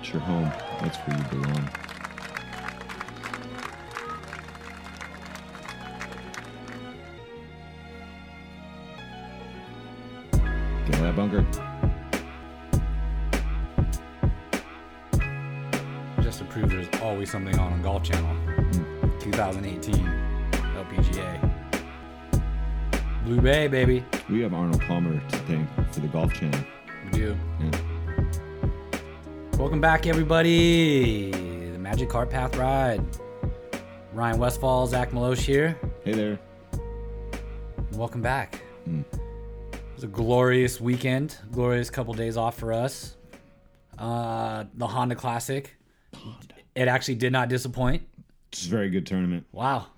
that's your home. That's where you belong. Get out of that bunker. Just to prove there's always something on on Golf Channel. 2018 LPGA. Blue Bay, baby. We have Arnold Palmer to thank for the Golf Channel. We do. Yeah. Welcome back, everybody. The Magic Cart Path Ride. Ryan Westfall, Zach Maloche here. Hey there. Welcome back. It was a glorious weekend, glorious couple days off for us. Uh, the Honda Classic. Honda. It actually did not disappoint. It's a very good tournament. Wow.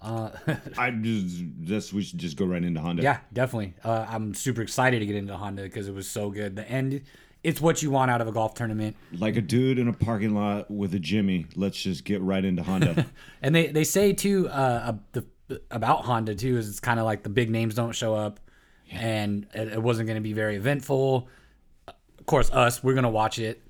Uh, I just, just we should just go right into Honda. yeah, definitely. Uh, I'm super excited to get into Honda because it was so good. The end, it's what you want out of a golf tournament. Like a dude in a parking lot with a Jimmy. Let's just get right into Honda. And they, they say too uh, the, about Honda too is it's kind of like the big names don't show up, and it, it wasn't going to be very eventful. Of course, us we're going to watch it,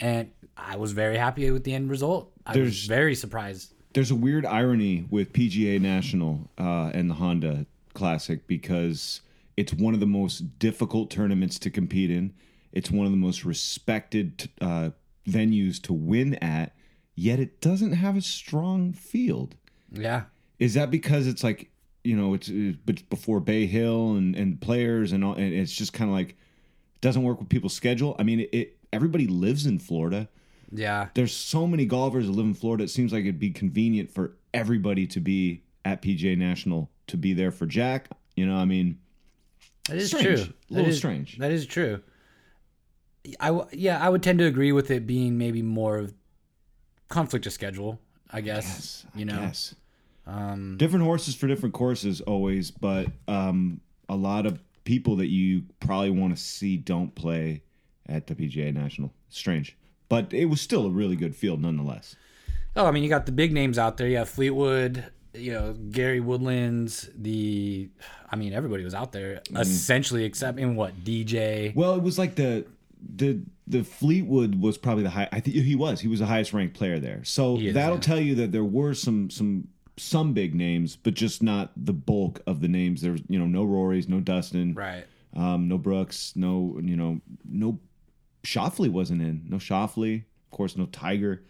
and I was very happy with the end result. I was very surprised. There's a weird irony with PGA National uh, and the Honda Classic because it's one of the most difficult tournaments to compete in. It's one of the most respected uh, venues to win at, yet it doesn't have a strong field. Yeah, Is that because it's like you know it's, it's before Bay Hill and, and players and all, and it's just kind of like doesn't work with people's schedule? I mean, it, it everybody lives in Florida yeah, there's so many golfers that live in Florida. It seems like it'd be convenient for everybody to be at PGA National to be there for Jack. You know, I mean, that is strange. true. A little is- strange. That is true. I w- yeah, I would tend to agree with it being maybe more of conflict of schedule. I guess yes, you know. yes. Um, different horses for different courses, always. But um, a lot of people that you probably want to see don't play at the PGA National. Strange, but it was still a really good field nonetheless. Oh, I mean, you got the big names out there. You have Fleetwood, you know, Gary Woodlands. The, I mean, everybody was out there essentially, except in what DJ. Well, it was like the the the Fleetwood was probably the high. I think he was. He was the highest ranked player there. So is, that'll yeah. tell you that there were some some some big names, but just not the bulk of the names. There's you know no Rorys, no Dustin, Right. um, no Brooks, no you know no Schauffele wasn't in. No Schauffele, of course, no Tiger.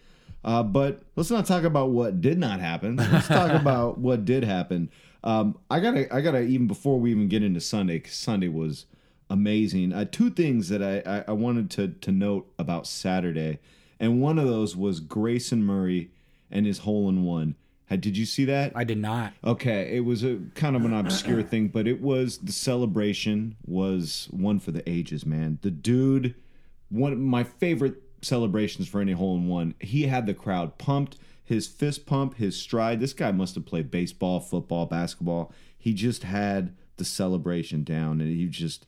Uh, but let's not talk about what did not happen. Let's talk about what did happen. Um, I gotta, I gotta even before we even get into Sunday, 'cause Sunday was amazing. Uh, two things that I, I, I wanted to to note about Saturday, and one of those was Grayson Murray and his hole in one. Had, did you see that? I did not. Okay, it was a kind of an obscure thing, but it was the celebration was one for the ages, man. The dude, one of my favorite celebrations for any hole in one. He had the crowd pumped, his fist pump, his stride. This guy must have played baseball, football, basketball. He just had the celebration down, and he just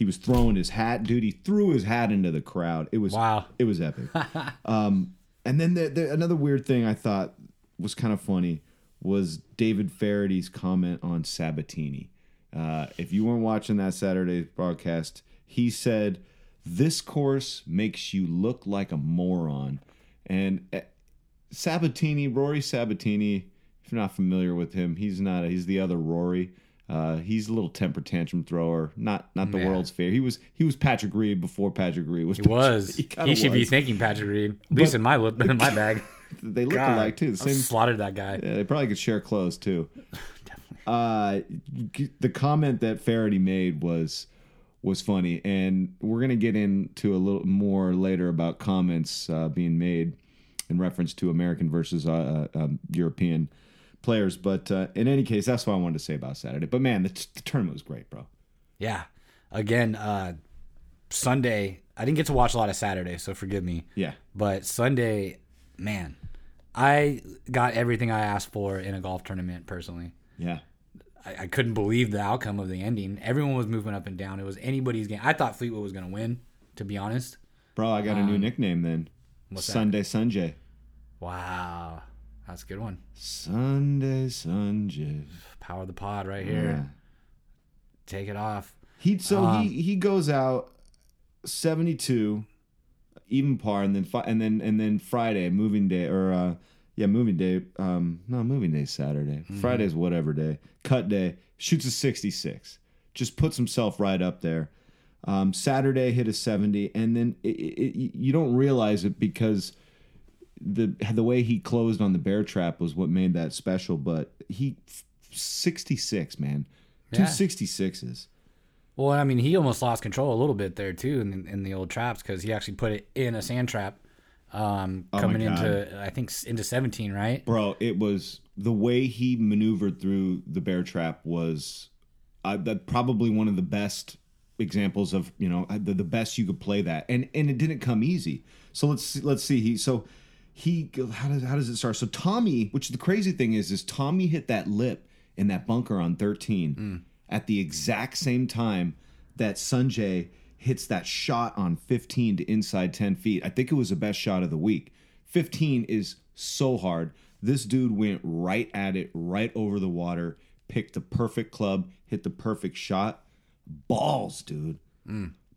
he was throwing his hat, dude. He threw his hat into the crowd. It was Wow. it was epic. um, and then the, the, another weird thing I thought was kind of funny was David Feherty's comment on Sabatini. Uh, if you weren't watching that Saturday broadcast, he said, "This course makes you look like a moron." And uh, Sabatini, Rory Sabatini, if you're not familiar with him, he's not. He's the other Rory. Uh, he's a little temper tantrum thrower, not not the Yeah. world's fair. He was he was Patrick Reed before Patrick Reed was. He was. He, he should be was. thinking Patrick Reed. At least in my in my bag. They look God, alike too. The I same slaughtered that guy. Yeah, they probably could share clothes too. uh, the comment that Feherty made was was funny, and we're gonna get into a little more later about comments uh, being made in reference to American versus uh, uh, um, European players. But uh, in any case, that's what I wanted to say about Saturday. But man, the, the tournament was great, bro. Yeah. Again, uh, Sunday. I didn't get to watch a lot of Saturday, so forgive me. Yeah, But Sunday, man, I got everything I asked for in a golf tournament personally. yeah. I, I couldn't believe the outcome of the ending. Everyone was moving up and down. It was anybody's game. I thought Fleetwood was going to win, to be honest. Bro, I got a new nickname then. Um, what's that? Sunday Sungjae. Wow. That's a good one. Sunday Sungjae. Power the pod right Yeah. here. Take it off. He so Um, he he goes out 72 even par, and then and then and then Friday, moving day, or uh, yeah, moving day. Um, no, moving day Saturday. Friday's whatever day. Cut day. Shoots a sixty-six. Just puts himself right up there. Um, Saturday hit a seventy, and then it, it, it, you don't realize it because the the way he closed on the bear trap was what made that special. But he sixty six, man, two sixty sixes. Well, I mean, he almost lost control a little bit there too in, in the old traps because he actually put it in a sand trap, um, Oh coming into I think into seventeen, right? Bro, it was the way he maneuvered through the bear trap was uh, that probably one of the best examples of you know the, the best you could play that, and and it didn't come easy. So let's see, let's see. He so he how does how does it start? So Tommy, which the crazy thing is, is Tommy hit that lip in that bunker on thirteen at the exact same time that Sungjae hits that shot on 15 to inside 10 feet. I think it was the best shot of the week. 15 is so hard. This dude went right at it, right over the water, picked the perfect club, hit the perfect shot. Balls, dude.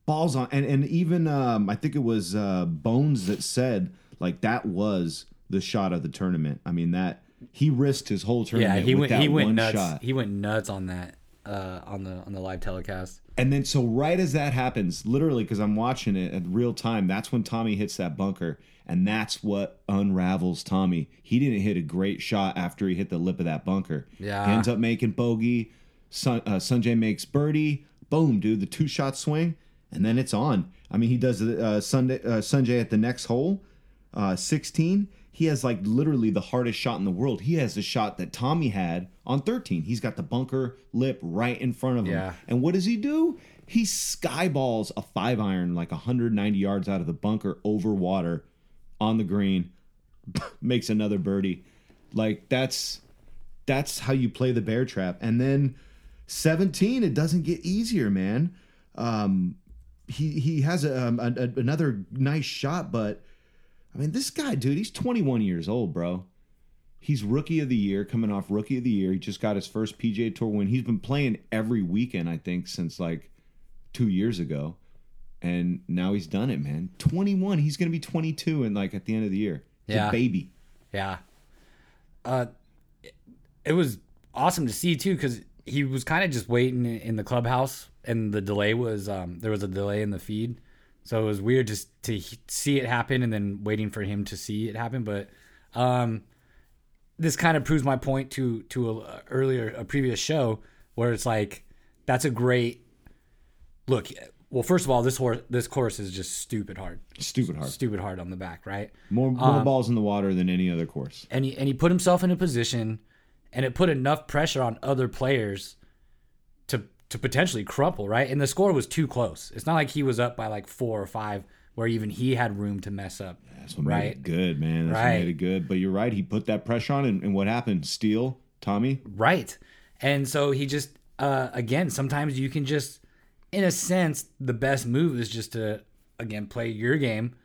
Balls on and and even um I think it was uh Bones that said like that was the shot of the tournament. I mean that he risked his whole Yeah, tournament he with went that he went nuts. shot. He went nuts on that uh, on the on the live telecast. And then, so right as that happens, literally, because I'm watching it at real time, that's when Tommy hits that bunker, and that's what unravels Tommy. He didn't hit a great shot after he hit the lip of that bunker. Yeah. he ends up making bogey. Sun, uh, Sungjae makes birdie. Boom, dude, the two shot swing, and then it's on. I mean, he does the uh, Sunday uh, Sungjae at the next hole, uh, 16. He has like literally the hardest shot in the world. He has the shot that Tommy had on 13. He's got the bunker lip right in front of him. Yeah. And what does he do? He skyballs a five iron like 190 yards out of the bunker over water on the green, makes another birdie. Like that's that's how you play the bear trap. And then 17, it doesn't get easier, man. Um, he he has a, a, a- another nice shot, but I mean, this guy, dude, he's 21 years old, bro. He's rookie of the year, coming off rookie of the year. He just got his first PGA Tour win. He's been playing every weekend, I think, since like two years ago, and now he's done it, man. 21. He's gonna be 22, and like at the end of the year, He's Yeah. a baby. Yeah. Uh, it- was awesome to see too because he was kind of just waiting in- in the clubhouse, and the delay was um there was a delay in the feed, so it was weird just to see it happen and then waiting for him to see it happen. But um, this kind of proves my point to to a, earlier a previous show where it's like that's a great look. Well, first of all, this horse this course is just stupid hard, Stupid hard. stupid hard on the back, right? More more balls in the water than any other course. and he and he put himself in a position and it put enough pressure on other players to to potentially crumple, right? And the score was too close. It's not like he was up by like 4 or 5 where even he had room to mess up. That's what made Right. it good, man. That's what Right. made it good. But you're right. He put that pressure on, and, and what happened? Steele, Tommy. Right. And so he just uh again, sometimes you can just in a sense the best move is just to again play your game,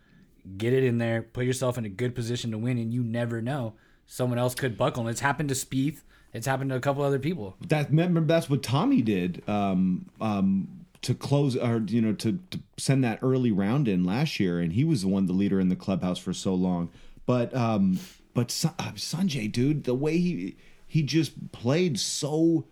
get it in there, put yourself in a good position to win and you never know. Someone else could buckle. And it's happened to Spieth. It's happened to a couple other people. That remember that's what Tommy did um, um, to close or you know to, to send that early round in last year, and he was the one the leader in the clubhouse for so long. But um, but uh, Sungjae, dude, the way he he just played so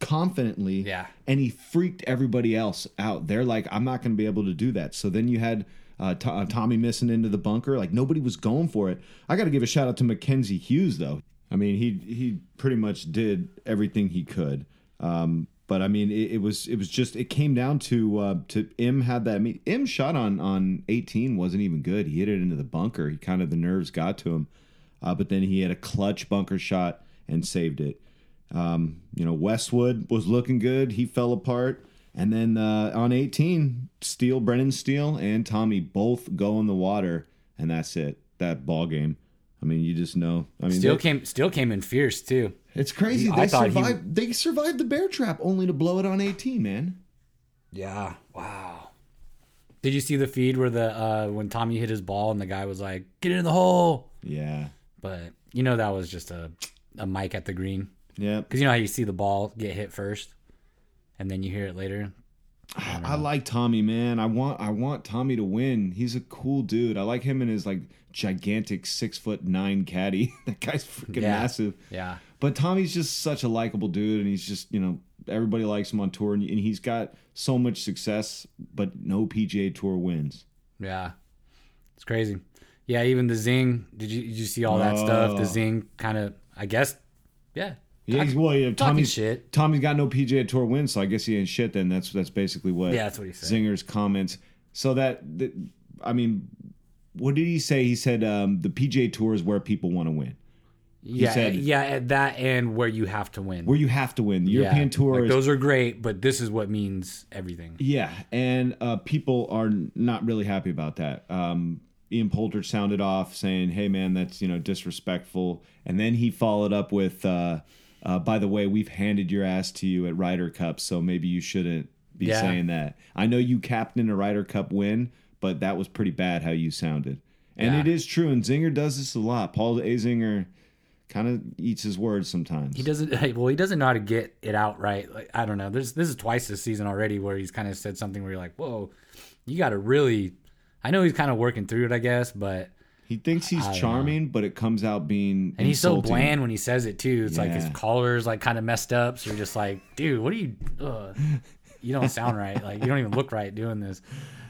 confidently, Yeah. and he freaked everybody else out. They're like, I'm not going to be able to do that. So then you had. Uh, To- uh, Tommy missing into the bunker, like nobody was going for it. I got to give a shout out to Mackenzie Hughes, though. I mean, he he pretty much did everything he could. Um, but I mean, it, it was it was just it came down to uh, to Im had that. I mean, Im shot on on 18 wasn't even good. He hit it into the bunker. He kind of the nerves got to him, uh, but then he had a clutch bunker shot and saved it. Um, you know, Westwood was looking good. He fell apart. And then uh, on 18, Steele, Brendan Steele, and Tommy both go in the water, and that's it. That ball game. I mean, you just know. I mean, Still they- came still came in fierce too. it's crazy. I They thought he- survived. They survived the bear trap only to blow it on 18, man. Yeah. Wow. Did you see the feed where the uh when Tommy hit his ball and the guy was like, "Get it in the hole," Yeah. but you know that was just a a mic at the green Yeah. because you know how you see the ball get hit first, and then you hear it later. I, I like Tommy, man. I want I want Tommy to win. He's a cool dude. I like him and his like gigantic six foot nine caddy. that guy's freaking Yeah. massive. Yeah. But Tommy's just such a likable dude, and he's just you know everybody likes him on tour, and, and he's got so much success, but no PGA Tour wins. Yeah. It's crazy. Yeah, even the zing. Did you did you see all that stuff? Oh. The zing kind of I guess yeah. Yeah, he's, well, yeah, Tommy's shit. Tommy's got no PGA Tour wins, so I guess he ain't shit. Then that's that's basically what. Yeah, that's what he said. Zinger's comments. So that, that I mean, what did he say? He said um, the PGA Tour is where people want to win, Yeah, said- yeah, at that and where you have to win. where you have to win. The Yeah, European Tour like, is those are great, but this is what means everything. Yeah, and uh, people are not really happy about that. Um, Ian Poulter sounded off saying, "Hey, man, that's you know disrespectful," and then he followed up with, uh, uh, "By the way, we've handed your ass to you at Ryder Cup, so maybe you shouldn't be Yeah. saying that. I know you captained a Ryder Cup win, but that was pretty bad how you sounded." And Yeah. it is true, and Zinger does this a lot. Paul Azinger kind of eats his words sometimes. He doesn't. Well, he doesn't know how to get it out right. Like I don't know. There's this is twice this season already where he's kind of said something where you're like, whoa, you got to really. I know he's kind of working through it, I guess, but He thinks he's charming, but it comes out being and he's so bland when he says it too. It's like his Yeah. collar's like kind of messed up. So you're just like, dude, what are you? Ugh. You don't sound right. Like you don't even look right doing this.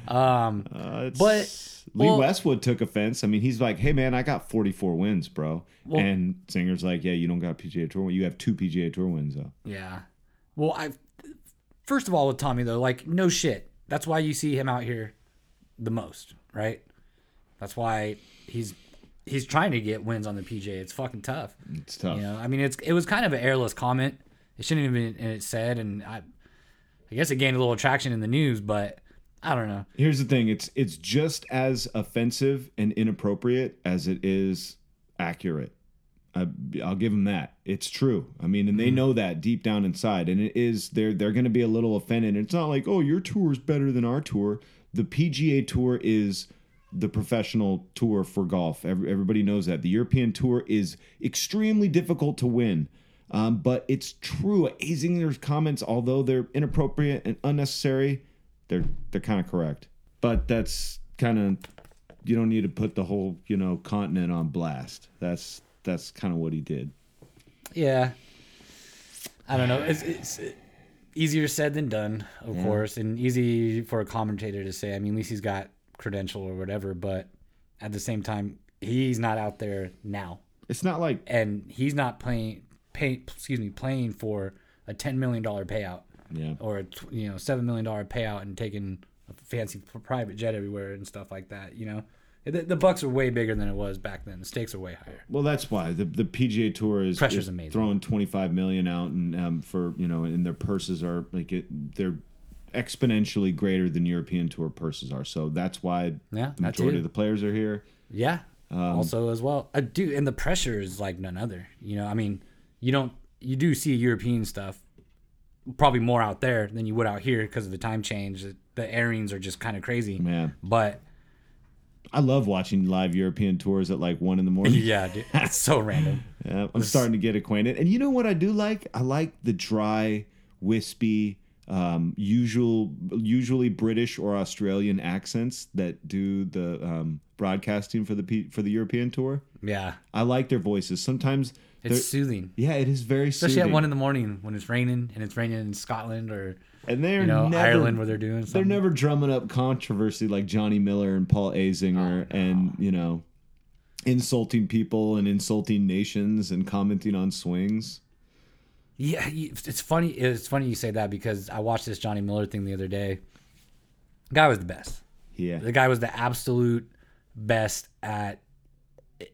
Um, Uh, But- Lee well- Westwood took offense. I mean, he's like, "Hey, man, I got 44 wins, bro." and Zinger's like, "Yeah, you don't got PGA Tour. You have two PGA Tour wins, though." Yeah. Well, I first of all with Tommy though, like no shit. That's why you see him out here the most, right? That's why he's he's trying to get wins on the PGA. It's fucking tough. It's tough. You know, I mean, it's it was kind of an airless comment. It shouldn't have been it said, and I, I guess it gained a little traction in the news, but I don't know. Here's the thing: it's it's just as offensive and inappropriate as it is accurate. I, I'll give them that. It's true. I mean, and they Mm-hmm. know that deep down inside, and it is they're they're going to be a little offended. It's not like, oh, your tour is better than our tour. The PGA Tour is the professional tour for golf. Every, everybody knows that. The European Tour is extremely difficult to win. Um, but it's true. Azinger's comments, although they're inappropriate and unnecessary, they're they're kind of correct. But that's kind of you don't need to put the whole you know continent on blast. That's that's kind of what he did. Yeah. I don't know. It's, it's easier said than done, of course, and easy for a commentator to say. I mean, at least he's got credential or whatever, but at the same time, he's not out there now, It's not like and he's not playing, pay, excuse me, playing for a ten million dollar payout yeah. or a you know seven million dollar payout and taking a fancy private jet everywhere and stuff like that. You know, the, the bucks are way bigger than it was back then. The stakes are way higher. Well, that's why the the PGA Tour is, Pressure's is amazing. throwing twenty five million out, and um, for you know, and their purses are like it, they're exponentially greater than European Tour purses are. So that's why Yeah, the majority of the players are here. Yeah. Um, also as well, I do, and the pressure is like none other. You know, I mean, you don't, you do see European stuff, probably more out there than you would out here because of the time change. The- The airings are just kind of crazy. Man, But I love watching live European tours at like one in the morning. yeah, dude, it's so random. Yeah, I'm starting to get acquainted. And you know what I do like? I like the dry, wispy, um, usual, usually British or Australian accents that do the um, broadcasting for the P- for the European tour. Yeah, I like their voices. Sometimes, they're- it's soothing, yeah, it is very soothing. especially soothing. at one in the morning when it's raining and it's raining in Scotland or and they're you know never, Ireland where they're doing they're never drumming up controversy like Johnny Miller and Paul Azinger, Oh, and you know, insulting people and insulting nations and commenting on swings. Yeah, it's funny. It's funny you say that because I watched this Johnny Miller thing the other day. Guy was the best. Yeah, The guy was the absolute best at.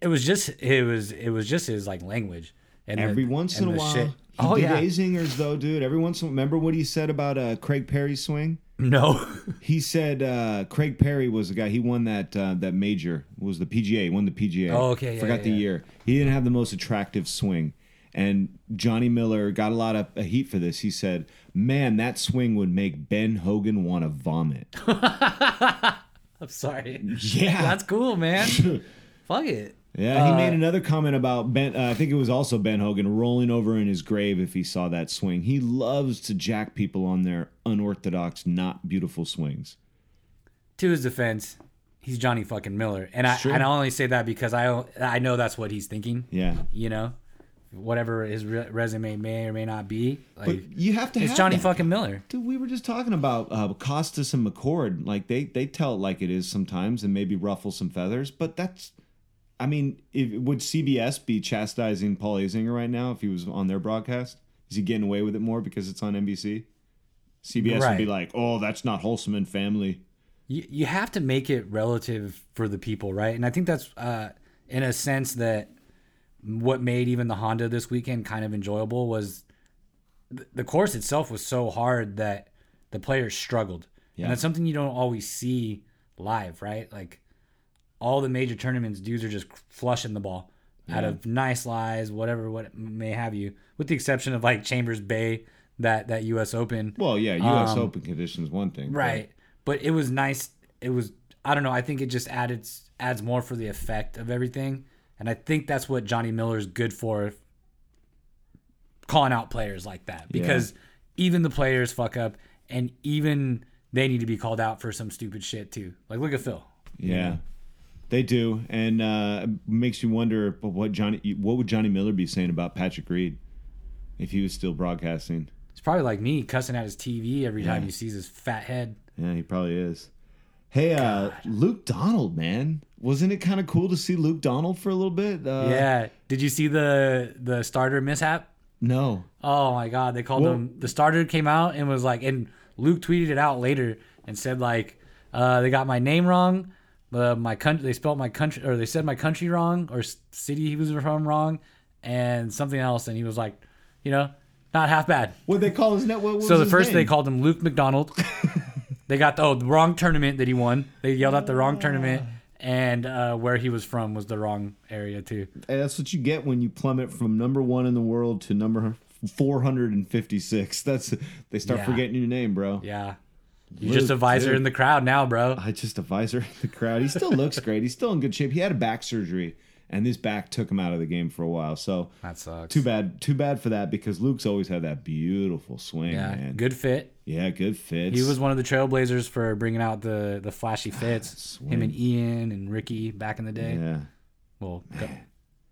It was just it was it was just his like language and the- Every once in and a while, shit. he Oh did yeah, Azingers though, dude. Every once in remember what he said about uh, Craig Perry's swing? no, He said uh, Craig Perry was the guy. He won that uh, that major was the PGA. Won the PGA. Oh, okay, yeah, Forgot yeah, the yeah. year. He didn't have the most attractive swing, and Johnny Miller got a lot of heat for this. He said, "Man, that swing would make Ben Hogan want to vomit." I'm sorry. yeah, That's cool, man. Fuck it. Yeah, he Uh, made another comment about Ben. Uh, I think it was also Ben Hogan rolling over in his grave if he saw that swing. He loves to jack people on their unorthodox, not beautiful swings. To his defense, he's Johnny fucking Miller, and I Sure. and I only say that because I I know that's what he's thinking. Yeah, You know, whatever his re- resume may or may not be, like but you have to. it's have Johnny that. fucking Miller. Dude, we were just talking about uh, Costas and McCord. Like they they tell it like it is sometimes, and maybe ruffle some feathers. But that's, I mean, if, would CBS be chastising Paul Azinger right now if he was on their broadcast? Is he getting away with it more because it's on NBC? CBS would be like, "Oh, that's not wholesome and family." you, you have to make it relative for the people, right? And I think that's uh, in a sense that what made even the Honda this weekend kind of enjoyable was th- the course itself was so hard that the players struggled, Yeah. and that's something you don't always see live, right? Like all the major tournaments, dudes are just flushing the ball out of nice lies, whatever, what may have you, with the exception of like Chambers Bay, that that U.S. Open. Well, yeah, U.S. Um, Open conditions one thing, but- Right. But it was nice. It was I don't know, I think it just added adds more for the effect of everything. And I think that's what Johnny Miller's good for calling out players like that. Because even the players fuck up and even they need to be called out for some stupid shit too. Like look at Phil. Yeah, they do, and uh, it makes you wonder what Johnny, what would Johnny Miller be saying about Patrick Reed if he was still broadcasting? It's probably like me cussing at his TV every time he sees his fat head. Yeah, he probably is. Hey, uh, Luke Donald, man, wasn't it kind of cool to see Luke Donald for a little bit? Uh, yeah. Did you see the the starter mishap? No. Oh my god, they called Well- him. The starter came out and was like, and Luke tweeted it out later and said like, uh, they got my name wrong, uh, my country, they spelled my country or they said my country wrong or city he was from wrong, and something else, and he was like, you know, not half bad. What they call his net? What, what So the first name? they called him Luke McDonald. they got the, oh the wrong tournament that he won. They yelled out the wrong tournament. And uh, where he was from was the wrong area too. Hey, that's what you get when you plummet from number one in the world to number 456. That's they start Yeah. forgetting your name, bro. Yeah, you're just a visor dude. in the crowd now, bro. I just a visor in the crowd. He still looks great. He's still in good shape. He had a back surgery, and this back took him out of the game for a while. So That sucks. too bad. Too bad for that because Luke's always had that beautiful swing, Yeah, man. good fit. Yeah, good fit. He was one of the trailblazers for bringing out the the flashy ah, fits. Him and Ian and Rickie back in the day. Yeah. Well,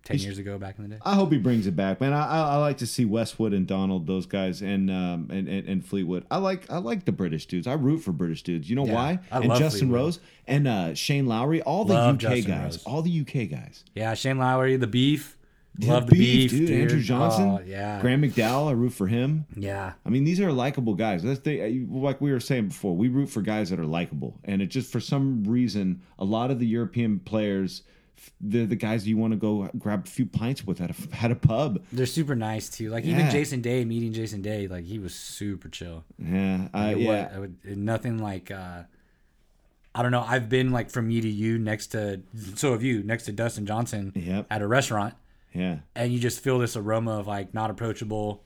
ten years ago back in the day. I hope he brings it back, man. I, I, I like to see Westwood and Donald, those guys, and um and, and, and Fleetwood. I like I like the British dudes. I root for British dudes. You know Yeah, why? I and love Justin Fleetwood. Rose and uh, Shane Lowry, all the Love UK Justin guys, Rose. all the UK guys. Yeah, Shane Lowry, the beef. Yeah, Love the beef, dude. Andrew Johnston, Oh, yeah, Graeme McDowell. I root for him. yeah. I mean, these are likable guys. That's the like we were saying before. We root for guys that are likable, and it just for some reason, a lot of the European players, they're the guys you want to go grab a few pints with at a at a pub. They're super nice too. Like even Jason Day, meeting Jason Day, like he was super chill. Yeah, uh, It yeah. wa- I would, nothing like. uh I don't know. I've been like from me to you next to so have you next to Dustin Johnson Yep. at a restaurant. Yeah. and you just feel this aroma of like not approachable.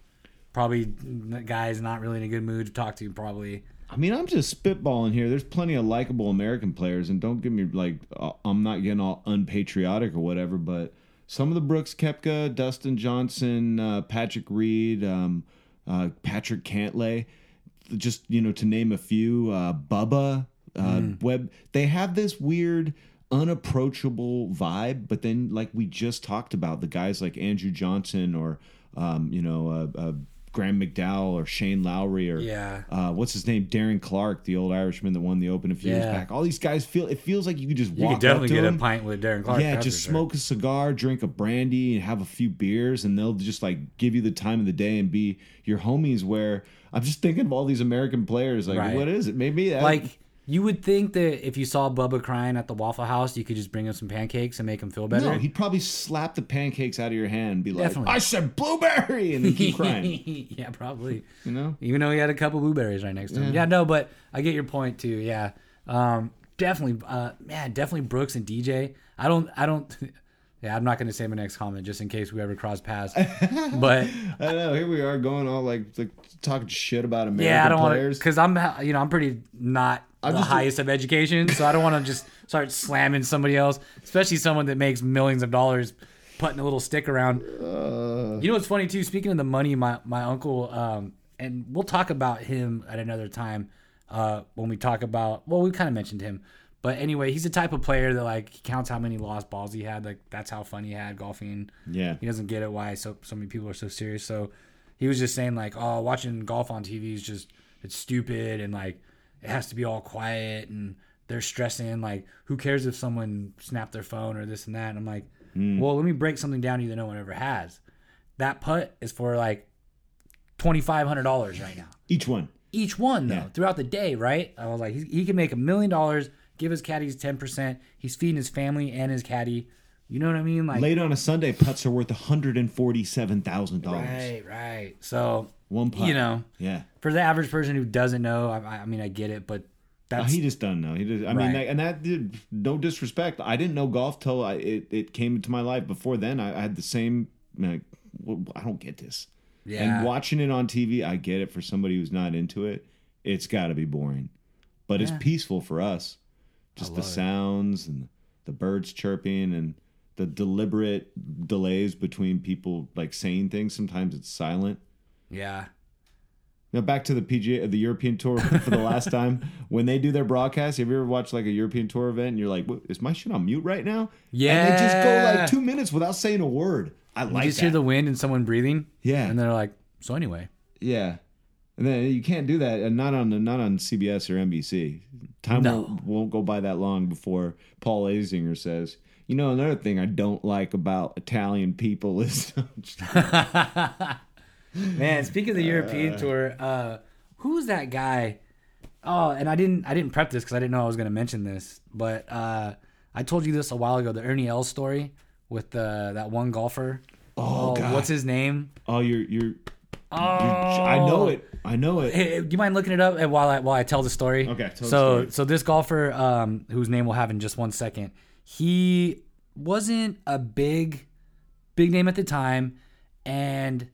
Probably the guy's not really in a good mood to talk to. Probably I mean, I'm just spitballing here. There's plenty of likable American players, and don't get me like uh, I'm not getting all unpatriotic or whatever, but some of the Brooks Koepka, Dustin Johnson, uh, Patrick Reed, um, uh, Patrick Cantlay, just you know to name a few, uh, Bubba, uh, Webb, they have this weird unapproachable vibe but then like we just talked about the guys like andrew johnston or um, you know uh, uh, graeme mcdowell or shane lowry or Yeah. uh, what's his name? Darren Clarke, the old Irishman that won the Open a few years back. All these guys feel it feels like you could just you walk could definitely get them. a pint with Darren Clarke. yeah, just sure. smoke a cigar, drink a brandy, and have a few beers, and they'll just like give you the time of the day and be your homies. Where I'm just thinking of all these American players. Like, Right. what is it? Maybe that, Like you would think that if you saw Bubba crying at the Waffle House, you could just bring him some pancakes and make him feel better. no, he'd probably slap the pancakes out of your hand and be like, Definitely. "I said blueberry," and then keep crying. yeah, probably. You know? Even though he had a couple blueberries right next to him. Yeah, no, but I get your point too. Yeah, um, definitely, uh, man, definitely Brooks and DJ. I don't, I don't. Yeah, I'm not going to say my next comment just in case we ever cross paths. But I know. Here we are going all like, like talking shit about American yeah, I don't want players. because I'm, you know, I'm pretty not I'm the just- highest of education, so I don't want to just start slamming somebody else, especially someone that makes millions of dollars putting a little stick around. Uh, You know what's funny too? Speaking of the money, my my uncle, um, and we'll talk about him at another time uh, when we talk about. Well, we kind of mentioned him, but anyway, he's the type of player that like he counts how many lost balls he had. Like that's how fun he had golfing. yeah. He doesn't get it why so so many people are so serious. So he was just saying like, oh, watching golf on TV is just it's stupid and like it has to be all quiet and they're stressing. Like, who cares if someone snapped their phone or this and that? And I'm like, mm. well, let me break something down to you that no one ever has. That putt is for like twenty five hundred dollars right now. Each one. Each one though, Yeah. throughout the day, right? I was like, he, he can make a million dollars, give his caddies ten percent. He's feeding his family and his caddy. You know what I mean? Like, Late on a Sunday, putts are worth one hundred and forty-seven thousand dollars. right, right. So One putt. you know, Yeah. for the average person who doesn't know, I, I mean, I get it, but that's he just doesn't know. He just, I mean, Right. that, and that did no disrespect. I didn't know golf till I, it, it came into my life. Before then, I, I had the same. Like, well, I don't get this. yeah, And watching it on TV, I get it. For somebody who's not into it, it's got to be boring. But it's peaceful for us. Just the love it. sounds and the birds chirping and the deliberate delays between people like saying things. Sometimes it's silent. yeah, Now back to the PGA, the European Tour for the last time. When they do their broadcast, have you ever watched like a European Tour event and you're like, "Is my shit on mute right now?" Yeah, and they just go like two minutes without saying a word. I you like just that. hear the wind and someone breathing, yeah, and they're like, so anyway, yeah, and then you can't do that, and not on not on CBS or NBC. Time No. won't, won't go by that long before Paul Azinger says, "You know, another thing I don't like about Italian people is." man. Speaking of the European tour, uh, who's that guy? Oh, and I didn't I didn't prep this because I didn't know I was going to mention this, but uh, I told you this a while ago. The Ernie Els story with the that one golfer. Oh, God. what's his name? oh, you're you're. Oh, I know it. I know it. Hey, do you mind looking it up while I while I tell the story? Okay, tell the so story. so this golfer, um, whose name we'll have in just one second, he wasn't a big, big name at the time, and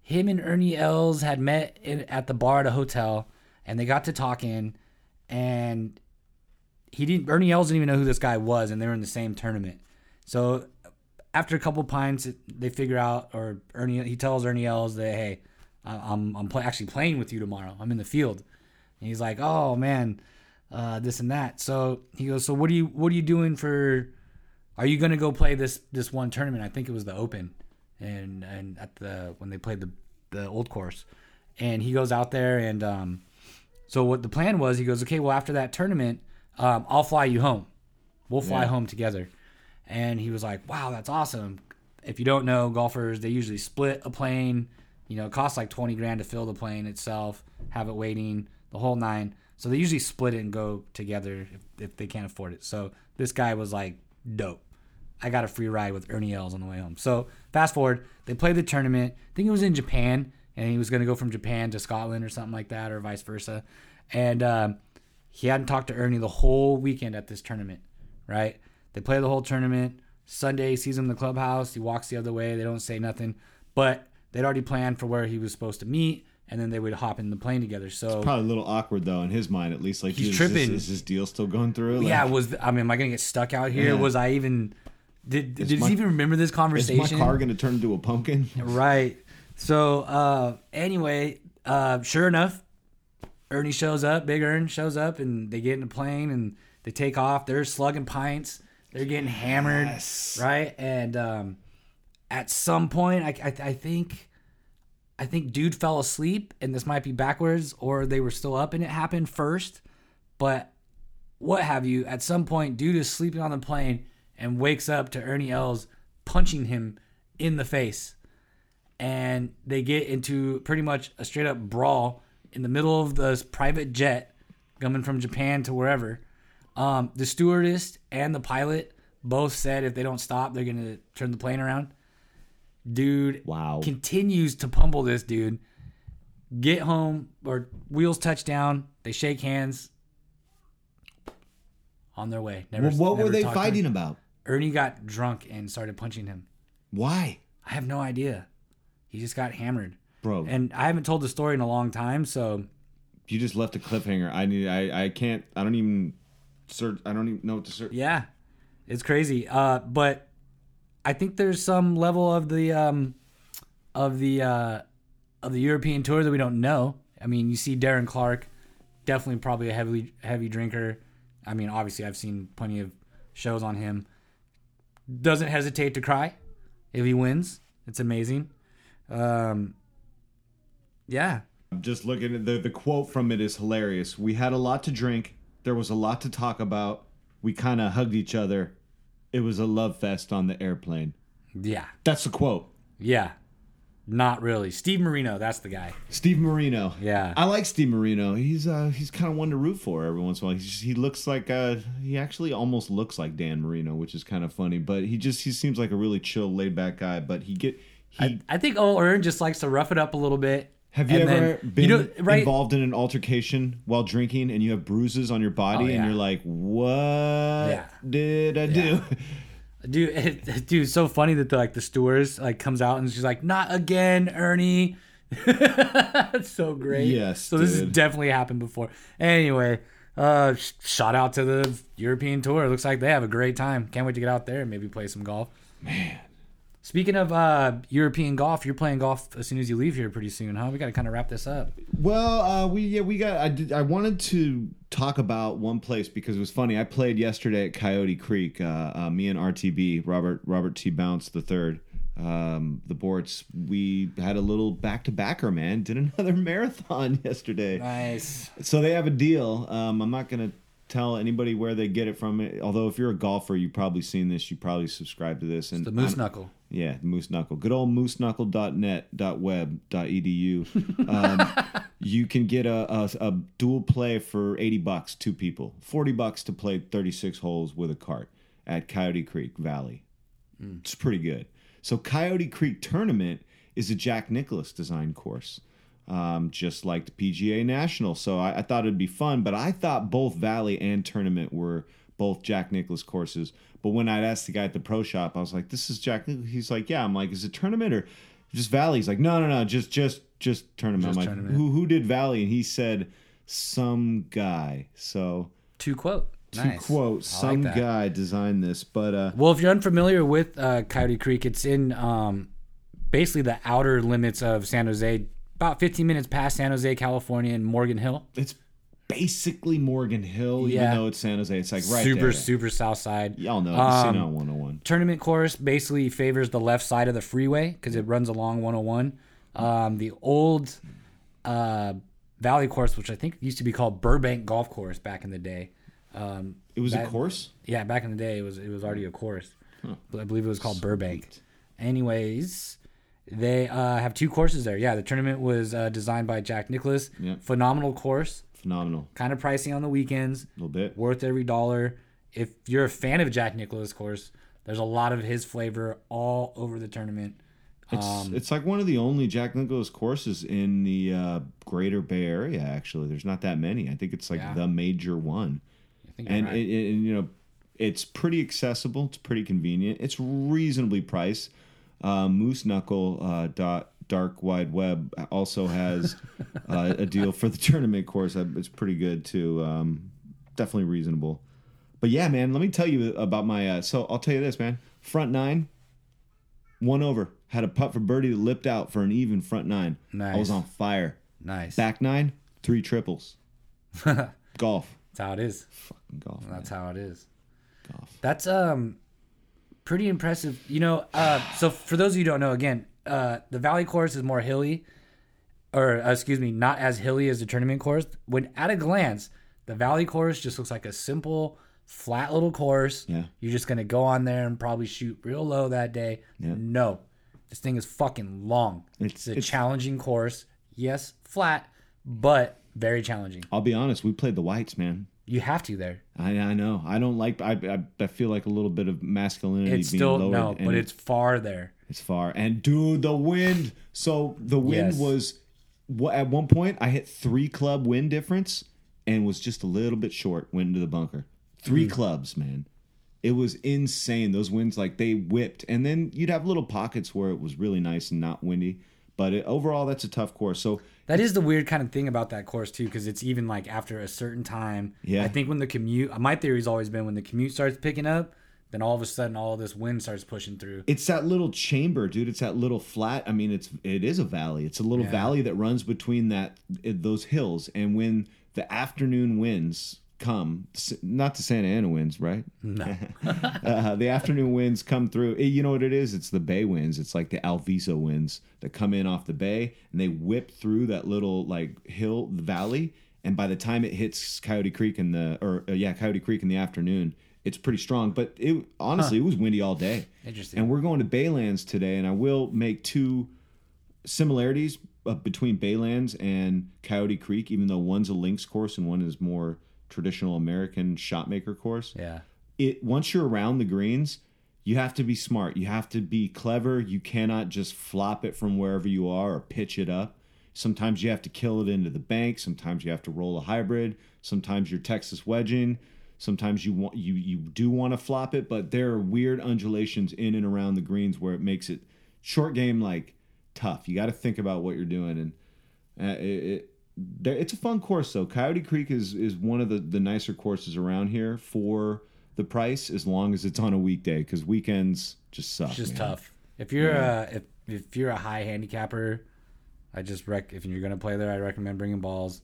him and Ernie Els had met in, at the bar at a hotel, and they got to talking, and he didn't. Ernie Els didn't even know who this guy was, and they were in the same tournament. So after a couple pints, they figure out, or Ernie he tells Ernie Els that hey, I'm I'm actually playing with you tomorrow. I'm in the field, and he's like, oh man, uh, this and that. So he goes, so what are you what are you doing for? Are you gonna go play this this one tournament? I think it was the Open, and and at the when they played the the old course, and he goes out there and um, so what the plan was, he goes, okay, well after that tournament, um, I'll fly you home. We'll fly Yeah. home together. And he was like, wow, that's awesome. If you don't know, golfers, they usually split a plane. You know, it costs like 20 grand to fill the plane itself, have it waiting, the whole nine. So they usually split it and go together if, if they can't afford it. So this guy was like, dope. I got a free ride with Ernie Els on the way home. So fast forward, they played the tournament. I think it was in Japan, and he was going to go from Japan to Scotland or something like that, or vice versa. And um, he hadn't talked to Ernie the whole weekend at this tournament, right? They play the whole tournament. Sunday, sees him in the clubhouse. He walks the other way. They don't say nothing, but they'd already planned for where he was supposed to meet, and then they would hop in the plane together. So it's Probably a little awkward though in his mind, at least. Like, He's is, tripping. Is, is this deal still going through? Like, yeah, was I mean, am I gonna get stuck out here? Yeah. Was I even? Did did my- he even remember this conversation? Is my car going to turn into a pumpkin? Right. So uh anyway, uh sure enough, Ernie shows up, Big Ern shows up and they get in the plane and they take off. They're slugging pints. They're getting hammered. Yes. Right? And um at some point I, I I think I think dude fell asleep and this might be backwards or they were still up and it happened first. But what have you, at some point dude is sleeping on the plane and wakes up to Ernie Els punching him in the face and they get into pretty much a straight up brawl in the middle of this private jet coming from Japan to wherever. Um, the stewardess and the pilot both said if they don't stop, they're gonna turn the plane around. Dude, Wow. continues to pummel this dude. Get home or wheels touch down. They shake hands. On their way. Never. Well, what were they talked to him. fighting about? Ernie got drunk and started punching him. Why? I have no idea. He just got hammered. Bro. And I haven't told the story in a long time, so you just left a cliffhanger. I need. I. I can't. I don't even. Search. I don't even know what to search. Yeah, it's crazy. Uh, but I think there's some level of the um, of the uh, of the European tour that we don't know. I mean, you see Darren Clarke, definitely probably a heavily heavy drinker. I mean, obviously, I've seen plenty of shows on him. Doesn't hesitate to cry if he wins. It's amazing. Um, yeah, Just looking at the the quote from it is hilarious. We had a lot to drink. There was a lot to talk about. We kind of hugged each other. It was a love fest on the airplane. yeah, That's the quote. yeah. Not really. Steve Marino, that's the guy. Steve Marino. Yeah. I like Steve Marino. He's uh he's kind of one to root for every once in a while. He's just, he looks like uh he actually almost looks like Dan Marino, which is kind of funny. But he just he seems like a really chill, laid back guy. But he get he I, I think Old Ern just likes to rough it up a little bit. Have you and ever then- been know, right? involved in an altercation while drinking and you have bruises on your body Oh, yeah. and you're like, what did I do? Dude, it, dude, it's so funny that the, like the stewardess like comes out and she's like, "Not again, Ernie." That's so great. Yes, So this has definitely happened before. Anyway, uh, shout out to the European tour. Looks like they have a great time. Can't wait to get out there and maybe play some golf. Man, Speaking of uh, European golf, you're playing golf as soon as you leave here pretty soon, huh? We got to kind of wrap this up. Well, uh, we yeah we got I did I wanted to talk about one place because it was funny. I played yesterday at Coyote Creek. Uh, uh, me and RTB Robert Robert T Bounce the third. Um, the boards we had a little back to backer man. Did another marathon yesterday. Nice. So they have a deal. Um, I'm not gonna tell anybody where they get it from. Although if you're a golfer, you've probably seen this. You probably subscribe to this. And The moose I'm- knuckle. Yeah, Moose Knuckle. Good old mooseknuckle.net.web.edu. Um, you can get a, a, a dual play for 80 bucks, two people. 40 bucks to play 36 holes with a cart at Coyote Creek Valley. It's pretty good. So Coyote Creek Tournament is a Jack Nicklaus design course. Um, just like the PGA National. So I, I thought it'd be fun, but I thought both Valley and Tournament were both Jack Nicklaus courses. But when I'd asked the guy at the pro shop, I was like, "This is Jack." Nicklaus. He's like, "Yeah." I'm like, "Is it tournament or just Valley?" He's like, "No, no, no, just just just tournament." Just I'm like, tournament. "Who who did Valley?" And he said, "Some guy." So To quote. to Nice. quote, like some that. guy designed this, but uh, Well, if you're unfamiliar with uh, Coyote Creek, it's in um, basically the outer limits of San Jose, about 15 minutes past San Jose, California, and Morgan Hill. it's basically Morgan Hill, Yeah. even though it's San Jose. It's like right super, there. super south side. Y'all know, Um, Casino 101. Tournament course basically favors the left side of the freeway because it runs along 101. Um, the old uh, Valley course, which I think used to be called Burbank Golf Course back in the day. Um, It was a course. Yeah, back in the day, it was it was already a course. I believe it was called Burbank. Anyways, they uh, have two courses there. Yeah, the tournament was uh, designed by Jack Nicklaus. Yeah. Phenomenal course. Phenomenal. Kind of pricey on the weekends. A little bit. Worth every dollar. If you're a fan of Jack Nicklaus, course, there's a lot of his flavor all over the tournament. It's, Um, it's like one of the only Jack Nicklaus courses in the uh, greater Bay Area, actually. There's not that many. I think it's like Yeah. the major one. I think And, right. it, it- and, you know, it's pretty accessible. It's pretty convenient. It's reasonably priced. Uh, Moose Knuckle uh, dot Dark Wide Web also has uh, a deal for the tournament course. It's pretty good too. Um, definitely reasonable. But yeah, man, let me tell you about my. Uh, so I'll tell you this, man. Front nine, one over. Had a putt for birdie that lipped out for an even front nine. I was on fire. nice. Back nine, three triples. golf. That's how it is. Fucking golf. man. That's how it is. Golf. That's um pretty impressive. You know, uh, so for those of you who don't know, again, uh, the Valley course is more hilly, or uh, excuse me, not as hilly as the tournament course. When at a glance, the Valley course just looks like a simple, flat little course. Yeah. You're just gonna go on there and probably shoot real low that day. Yeah. No, this thing is fucking long. It's- It's, a it's- challenging course. Yes, flat, but very challenging. I'll be honest. We played the whites, man. You have to there. I, I know. I don't like. I, I feel like a little bit of masculinity It's being still lowered. no, but it's far there. it's far. And dude, the wind. So the wind Yes. was. At one point, I hit three club wind difference and was just a little bit short. Went into the bunker. Three Hmm. clubs, man. It was insane. Those winds, like they whipped, and then you'd have little pockets where it was really nice and not windy. But it, overall, that's a tough course. So That is the weird kind of thing about that course too, because it's even like after a certain time. Yeah. I think when the commute, my theory's always been when the commute starts picking up, then all of a sudden all this wind starts pushing through. It's that little chamber, dude. It's that little flat. I mean, it's it is a valley. It's a little Yeah. valley that runs between that eh, those hills. And when the afternoon winds come, not the Santa Ana winds, right? No. uh, the afternoon winds come through. eh, You know what it is? It's the bay winds. It's like the Alviso winds that come in off the bay and they whip through that little like hill valley. And by the time it hits Coyote Creek in the or uh, yeah Coyote Creek in the afternoon, it's pretty strong. But it honestly it was windy all day. Interesting. And we're going to Baylands today, and I will make two similarities uh, between Baylands and Coyote Creek, even though one's a links course and one is more traditional American shotmaker course yeah. it once you're around the greens, you have to be smart. You have to be clever. You cannot just flop it from wherever you are or pitch it up. Sometimes you have to kill it into the bank. Sometimes you have to roll a hybrid. Sometimes you're Texas wedging. Sometimes you want you you do want to flop it, but there are weird undulations in and around the greens where it makes it short game like tough. You got to think about what you're doing, and uh, it, it there, it's a fun course though. Coyote Creek is is one of the the nicer courses around here for the price, as long as it's on a weekday, because weekends just suck. It's just man. tough. If you're a if if you're a high handicapper, I just rec if you're gonna play there, I recommend bringing balls.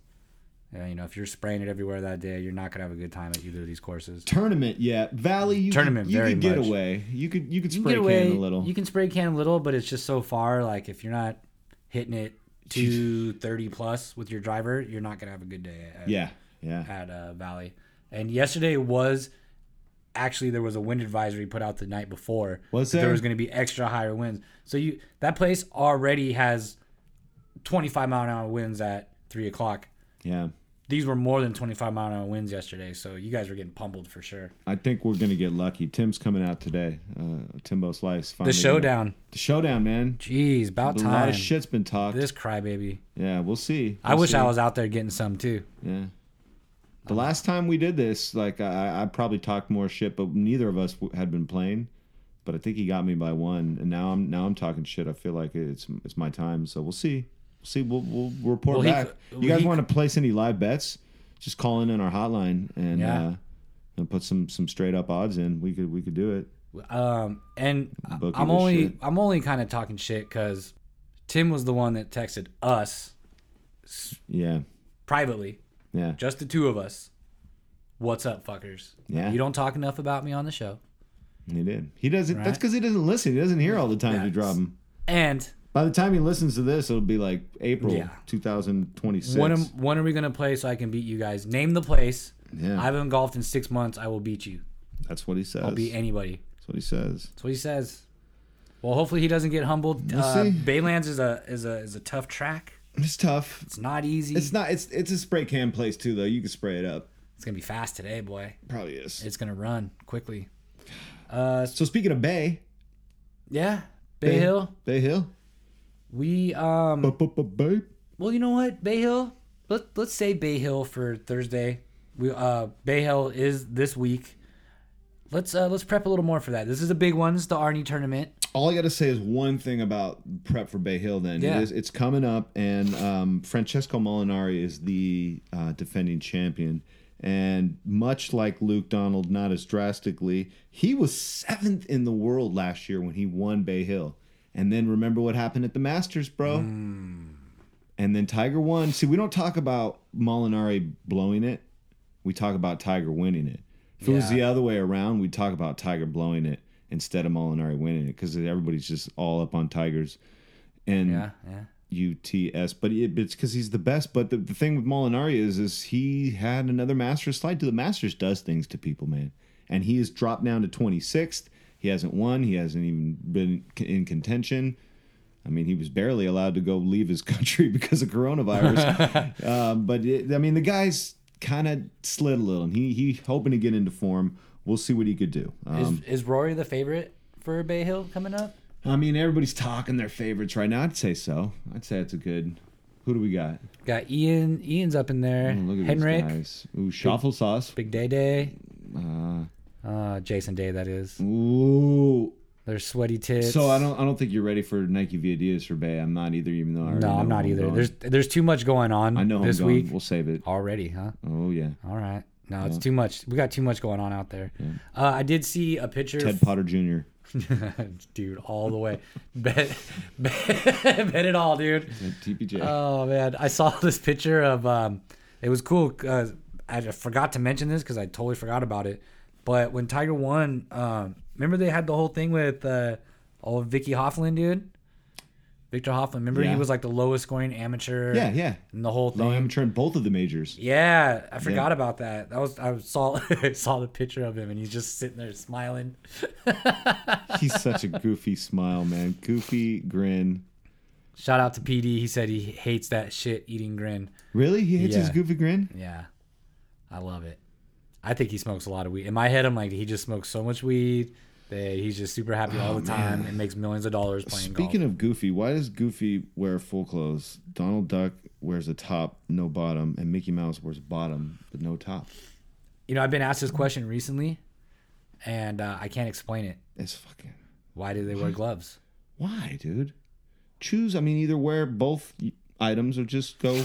Yeah, you know, if you're spraying it everywhere that day, you're not gonna have a good time at either of these courses. Tournament, yeah. Valley, you Tournament, could, you very could get much. away. You could you could You spray can can away. a little. You can spray can a little, but it's just so far. Like if you're not hitting it to thirty plus with your driver, you're not gonna have a good day. At, yeah, yeah. at uh, Valley. And yesterday was actually there was a wind advisory put out the night before. Was there? There was going to be extra higher winds. So you that place already has 25 mile an hour winds at three o'clock. Yeah. These were more than 25 mile an hour winds yesterday, so you guys were getting pummeled for sure. I think we're gonna get lucky. Tim's coming out today. Uh, Timbo Slice. The finally gonna- showdown. The showdown, man. Jeez, about A time. A lot of shit's been talked. This crybaby. yeah, we'll see. I We'll wish see. I was out there getting some too. Yeah. The last time we did this, like I, I probably talked more shit, but neither of us had been playing. But I think he got me by one, and now I'm now I'm talking shit. I feel like it's it's my time, so we'll see. See. We'll we'll report Well, back. c- you guys he- want to place any live bets? Just call in on our hotline and Yeah. uh, and put some some straight up odds in. We could we could do it. Um, and Bookie I'm only shit. I'm only kind of talking shit because Tim was the one that texted us Yeah, privately, yeah. just the two of us. What's up, fuckers? Yeah. You don't talk enough about me on the show. He did. He doesn't. That's because he doesn't listen. He doesn't hear all the times we That's- drop him. And By the time he listens to this, it'll be like April Yeah. 2026. when am, when are we gonna play so I can beat you guys? Name the place. Yeah. I haven't golfed in six months. I will beat you. That's what he says. I'll beat anybody. That's what he says. That's what he says. Well, hopefully he doesn't get humbled. We'll uh, see. Baylands is a is a is a tough track. It's tough. It's not easy. It's not. It's it's a spray can place too, though. You can spray it up. It's gonna be fast today, boy. Probably is. It's gonna run quickly. Uh, so speaking of Bay, yeah, Bay Hill. Bay Hill, We um. Well, you know what, Bay Hill. Let Let's say Bay Hill for Thursday. We uh Bay Hill is this week. Let's uh let's prep a little more for that. This is a big one. It's the Arnie tournament. All I got to say is one thing about prep for Bay Hill. Then Yeah. it is, it's coming up, and um, Francesco Molinari is the uh, defending champion. And much like Luke Donald, not as drastically, he was seventh in the world last year when he won Bay Hill. And then remember what happened at the Masters, bro. Hmm. And then Tiger won. See, we don't talk about Molinari blowing it. We talk about Tiger winning it. If it was the other way around, we'd talk about Tiger blowing it instead of Molinari winning it because everybody's just all up on Tigers and Yeah, yeah. UTS. But it, it's because he's the best. But the, the thing with Molinari is, is he had another Masters slide. To the Masters does things to people, man. And he has dropped down to 26th. He hasn't won. He hasn't even been in contention. I mean, he was barely allowed to go leave his country because of coronavirus. um, but it, I mean, the guy's kind of slid a little, and he he hoping to get into form. We'll see what he could do. Um, Is is Rory the favorite for Bay Hill coming up? I mean, everybody's talking their favorites right now. I'd say so. I'd say it's a good. Who do we got? Got Ian. Ian's up in there. Oh, look at Henrik. Ooh, Schauffele sauce. Big Day Day. Uh, Uh, Jason Day, that is. ooh, Their sweaty tits. So I don't I don't think you're ready for Nike v Adidas for Bay. I'm not either, even though I already No, I'm not either. going. There's there's too much going on I know this I'm going. week We'll save it. already, huh? Oh yeah, All right. No, it's too much. We got too much going on out there. Uh, I did see a picture. Ted Potter Jr. dude, all the way. bet, bet, bet it all, dude. at TPJ. Oh man, I saw this picture of. Um, it was cool. Uh, I forgot to mention this because I totally forgot about it. But when Tiger won, um, remember they had the whole thing with uh, old Vicky Hovland, dude. Viktor Hovland. Remember he was like the lowest scoring amateur. yeah, yeah. And the whole thing. Low amateur in both of the majors. Yeah, I forgot about that. That was I saw I saw the picture of him and he's just sitting there smiling. He's such a goofy smile, man. Goofy grin. Shout out to PD. He said he hates that shit eating grin. Really? He hits his goofy grin? Yeah, I love it. I think he smokes a lot of weed. In my head, I'm like he just smokes so much weed that he's just super happy all the time and makes millions of dollars playing Oh, Speaking golf. of Goofy, why does Goofy wear full clothes? Donald Duck wears a top, no bottom, and Mickey Mouse wears bottom but no top. You know, I've been asked this question recently, and uh, I can't explain it. It's fucking Why do they wear gloves? why, dude? Choose. I mean, either wear both items or just go,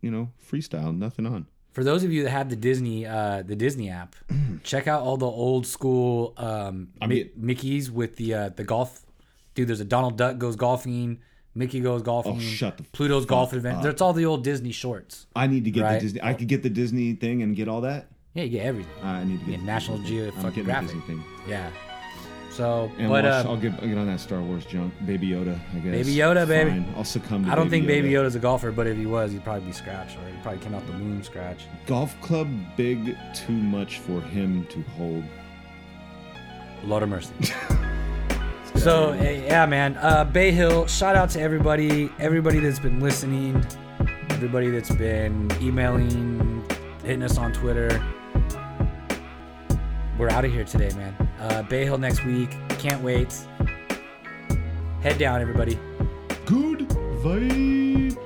you know, freestyle, nothing on. For those of you that have the Disney, uh, the Disney app, check out all the old school um, I Mi- mean- Mickey's with the uh, the golf. Dude, there's a Donald Duck goes golfing, Mickey goes golfing, Oh, shut the Pluto's golf event. That's all the old Disney shorts. I need to get Right. the Disney. I could get the Disney thing and get all that. Yeah, you get everything. I need to get Yeah, the National Disney thing. I'm getting the graphic. Disney thing. Yeah. So, And but watch, uh, I'll get I'll get on that Star Wars junk. Baby Yoda, I guess. Baby Yoda, baby. Fine. I'll succumb to I don't think Baby Yoda. Yoda's a golfer, but if he was, he'd probably be scratched, or he probably came out the moon scratch. Golf club big too much for him to hold. Lord of mercy. so yeah, man. Uh, Bay Hill. Shout out to everybody, everybody that's been listening, everybody that's been emailing, hitting us on Twitter. We're out of here today, man. Uh, Bay Hill next week. Can't wait. Head down, everybody. Good vibes.